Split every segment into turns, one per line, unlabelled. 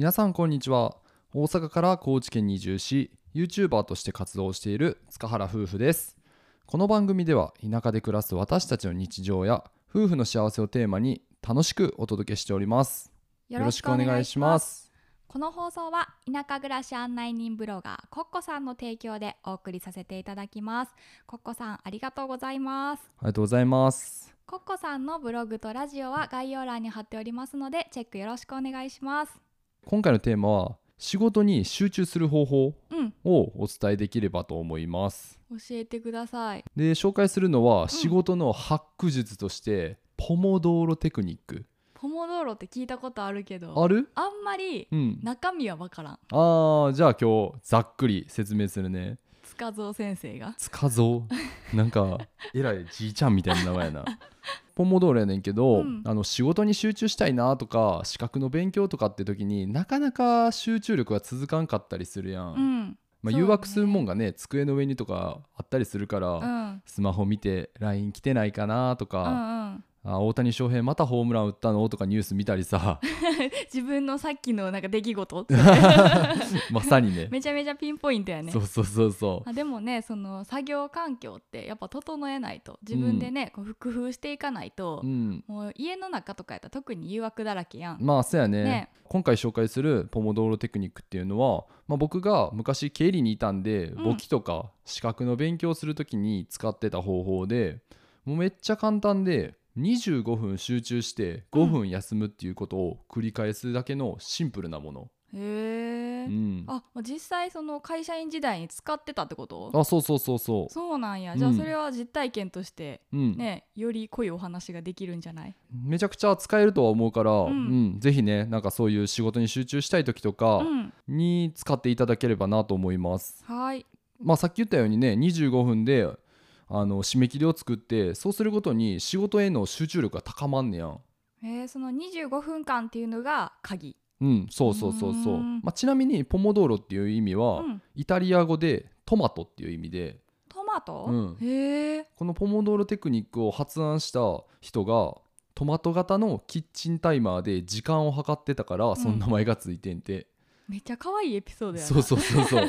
皆さんこんにちは。大阪から高知県に移住し YouTuber として活動している塚原夫婦です。この番組では田舎で暮らす私たちの日常や夫婦の幸せをテーマに楽しくお届けしております。よろしくお願いします。
この放送は田舎暮らし案内人ブロガーコッコさんの提供でお送りさせていただきます。コッコさんありがとうございます。
ありがとうございます。
コッコさんのブログとラジオは概要欄に貼っておりますのでチェックよろしくお願いします
今回のテーマは仕事に集中する方法
うん。
をお伝えできればと思います。
教えてください。
で紹介するのは仕事のハック術として、ポモドーロテクニック。
ポモドーロって聞いたことあるけど
ある？
あんまり
うん。
中身はわからん。
あーじゃあ今日ざっくり説明するね。
塚蔵先生が。
つかぞなんかえらいじいちゃんみたいな名前やなポモドーロやねんけど、
うん。
あの仕事に集中したいなとか資格の勉強とかって時になかなか集中力が続かんかったりするやん、
うん。
まあ、誘惑するもんがね机の上にとかあったりするから、
うん。
スマホ見て LINE 来てないかなと
う
か、
んうん
あ大谷翔平またホームラン打ったの？とかニュース見たりさ。
自分のさっきのなんか出来事。
まさにね。
めちゃめちゃピンポイントやね。
そうそうそうそ
あでもねその作業環境ってやっぱ整えないと。自分でね、こう工夫していかないと
う、う、ん、
もう家の中とかやったら特に誘惑だらけやん、
まあそうやね。
ね。
今回紹介するポモドーロテクニックっていうのは、まあ、僕が昔経理にいたんで
うん。
簿記とか資格の勉強する時に使ってた方法でもうめっちゃ簡単で25分集中して5分休むっていうことを繰り返すだけのシンプルなもの、
へえ、
うん、
あ実際その会社員時代に使ってたってこと？
あそうそうそう。そ
そうなんや。
うん
じゃあそれは実体験として
う、うん。
ね、より濃いお話ができるんじゃない？
めちゃくちゃ使えるとは思うから、うん。
ん。
ぜひねなんかそういう仕事に集中したい時とか
うん。
に使っていただければなと思います。
はい。
まあ、さっき言ったようにね25分であの締め切りを作ってそうすることに仕事への集中力が高まんねやん。
えー、その25分間っていうのが鍵。
うん、そうそうそうそう。まあ、ちなみにポモドーロっていう意味は、
うん。
イタリア語でトマトっていう意味で。
トマト、
うん。
へえ。
このポモドーロテクニックを発案した人がトマト型のキッチンタイマーで時間を計ってたからその名前がついてんて、
めっちゃ可愛いエピソードやな。
そうそうそうそう。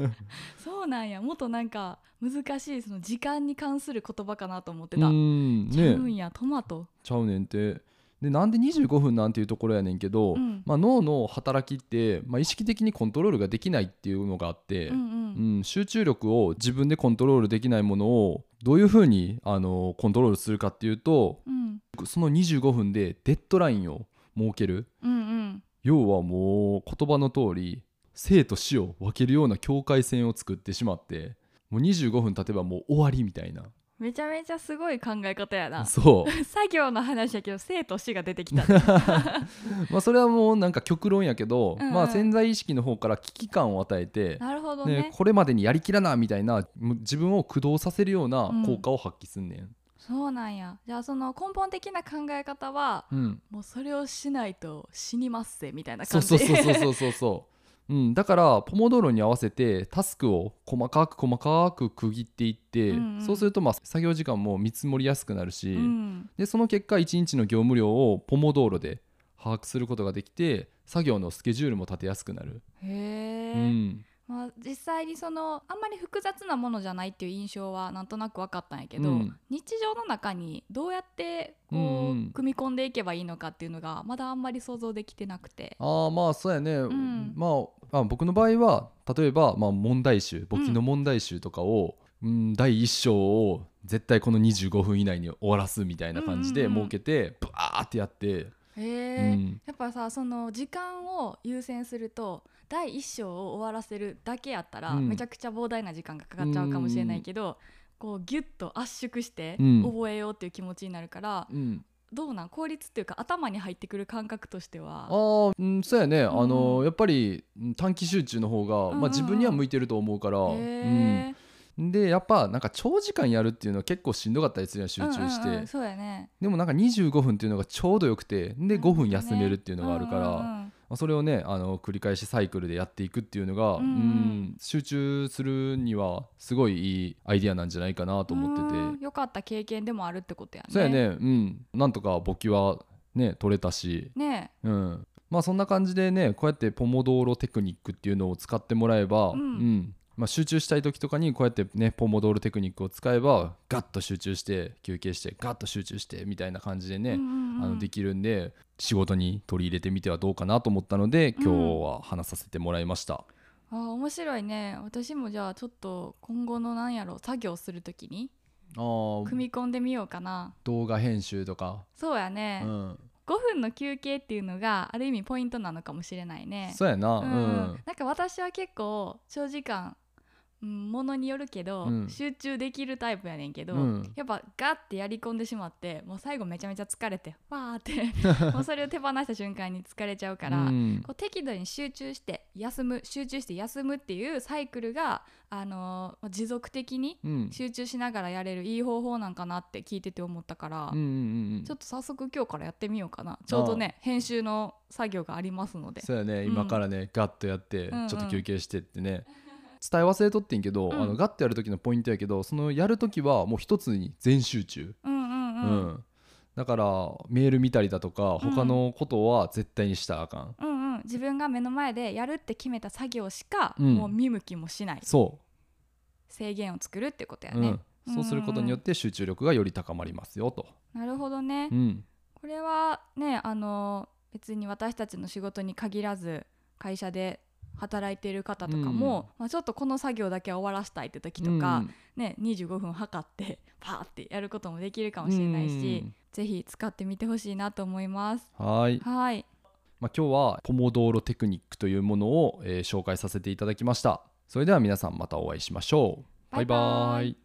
そうなんや。もっとなんか難しいその時間に関する言葉かなと思って
う
た、
ん
ちゃうん
ね
や。トマト。
ちゃうねんて。でなんで25分なんていうところやねんけど、
うん。
まあ、脳の働きって、まあ、意識的にコントロールができないっていうのがあって、
うんうん。
うん、集中力を自分でコントロールできないものをどういうふうにあのコントロールするかっていうと
うん。
その25分でデッドラインを設ける。
うんうん
要はもう言葉の通り生と死を分けるような境界線を作ってしまってもう25分経てばもう終わりみたいな。
めちゃめちゃすごい考え方やな。
そう。
作業の話やけど生と死が出てきた。
まあそれはもうなんか極論やけど、
うんうん。
まあ潜在意識の方から危機感を与えて、
なるほどね。
ね、これまでにやりきらなみたいなむ自分を駆動させるような効果を発揮すんねん。
そうなんや。じゃあその根本的な考え方は
うん、
もうそれをしないと死にますぜみたいな感じ。
そうそうそうそうそうそう、う。ん、だからポモドーロに合わせてタスクを細かく細かく区切っていって、
うんうん。
そうするとまあ作業時間も見積もりやすくなるし、
うん。
でその結果1日の業務量をポモドーロで把握することができて作業のスケジュールも立てやすくなる。
へえ、
うん
まあ、実際にそのあんまり複雑なものじゃないっていう印象はなんとなく分かったんやけど、
うん。
日常の中にどうやってこう、組み込んでいけばいいのかっていうのがまだあんまり想像できてなくて。
ああまあそうやね、
ん。
まあ、あ僕の場合は例えば、まあ、問題集簿記の問題集とかを、うん。第1章を絶対この25分以内に終わらすみたいな感じで設けて、ブワーってやって、
へえ、
うん。
やっぱさその時間を優先すると第一章を終わらせるだけやったら、
うん。
めちゃくちゃ膨大な時間がかかっちゃうかもしれないけど、こうギュッと圧縮して
うん。
覚えようっていう気持ちになるから、
うん、
どうなん？効率っていうか頭に入ってくる感覚としては。
ああ、うん、そうやね、あの
うん
やっぱりうん短期集中の方が、
うん。うん
まあ、自分には向いてると思うから、
へ
うん、でやっぱなんか長時間やるっていうのは結構しんどかったりするやん集
ー
中して、
うんうんうんそうやね。
でもなんか25分っていうのがちょうどよくてで5分休めるっていうのがあるから、
うんうんうん
まあそれをねあの繰り返しサイクルでやっていくっていうのが、
うん。うん
うん集中するにはすごいいいアイディアなんじゃないかなと思ってて、
うん。よかった経験でもあるってことやね。
そうやね。うん。なんとか簿記はね取れたし、
ね
うん。まあそんな感じでねこうやってポモドーロテクニックっていうのを使ってもらえば、
うん
まあ、集中したい時とかにこうやってねポモドーロテクニックを使えばガッと集中して休憩してガッと集中してみたいな感じでね、
うんうんうん。
あのできるんで仕事に取り入れてみてはどうかなと思ったので今日は話させてもらいました。
あー面白いね。私もじゃあちょっと今後のなんやろ作業するときに組み込んでみようかな。
動画編集とか、
そうやね、
うん、
5分の休憩っていうのがある意味ポイントなのかもしれないね。
そうやな、
う
うん。ん。
なんか私は結構長時間うんものによるけど、
うん。
集中できるタイプやねんけど、
うん。
やっぱガッてやり込んでしまってもう最後めちゃめちゃ疲れてわーって もうそれを手放した瞬間に疲れちゃうから、
うん。
こう適度に集中して休む集中して休むっていうサイクルが、あのー持続的に
うん。
集中しながらやれるいい方法なんかなって聞いてて思ったから、
うんうんうん
ちょっと早速今日からやってみようかな。ちょうどね編集の作業がありますので。
そうやね、
うん。
今からねガッとやって、
うんうん。
ちょっと休憩してってね伝え忘れとってんけど、
うん。
あのガッとやる時のポイントやけどそのやる時はもう一つに全集中、
うんうん
う
うん。
んだからメール見たりだとか
うん。
他のことは絶対にしたらあかん、
うんうん、自分が目の前でやるって決めた作業しか、
うん。
もう見向きもしない。
そ
制限を作るってことや
う、
ね、
うん、そうすることによって集中力がより高まりますよと、
なるほどね、
うん、
これはねあの別に私たちの仕事に限らず会社で働いている方とかも、まあ、ちょっとこの作業だけは終わらしたいって時とか、ね、25分測って パーってやることもできるかもしれないし、ぜひ使ってみてほしいなと思います。
うんはい、
はい。
まあ、今日はポモドーロテクニックというものを、えー紹介させていただきました。それでは皆さんまたお会いしましょう。バイバ
バイバイ
イ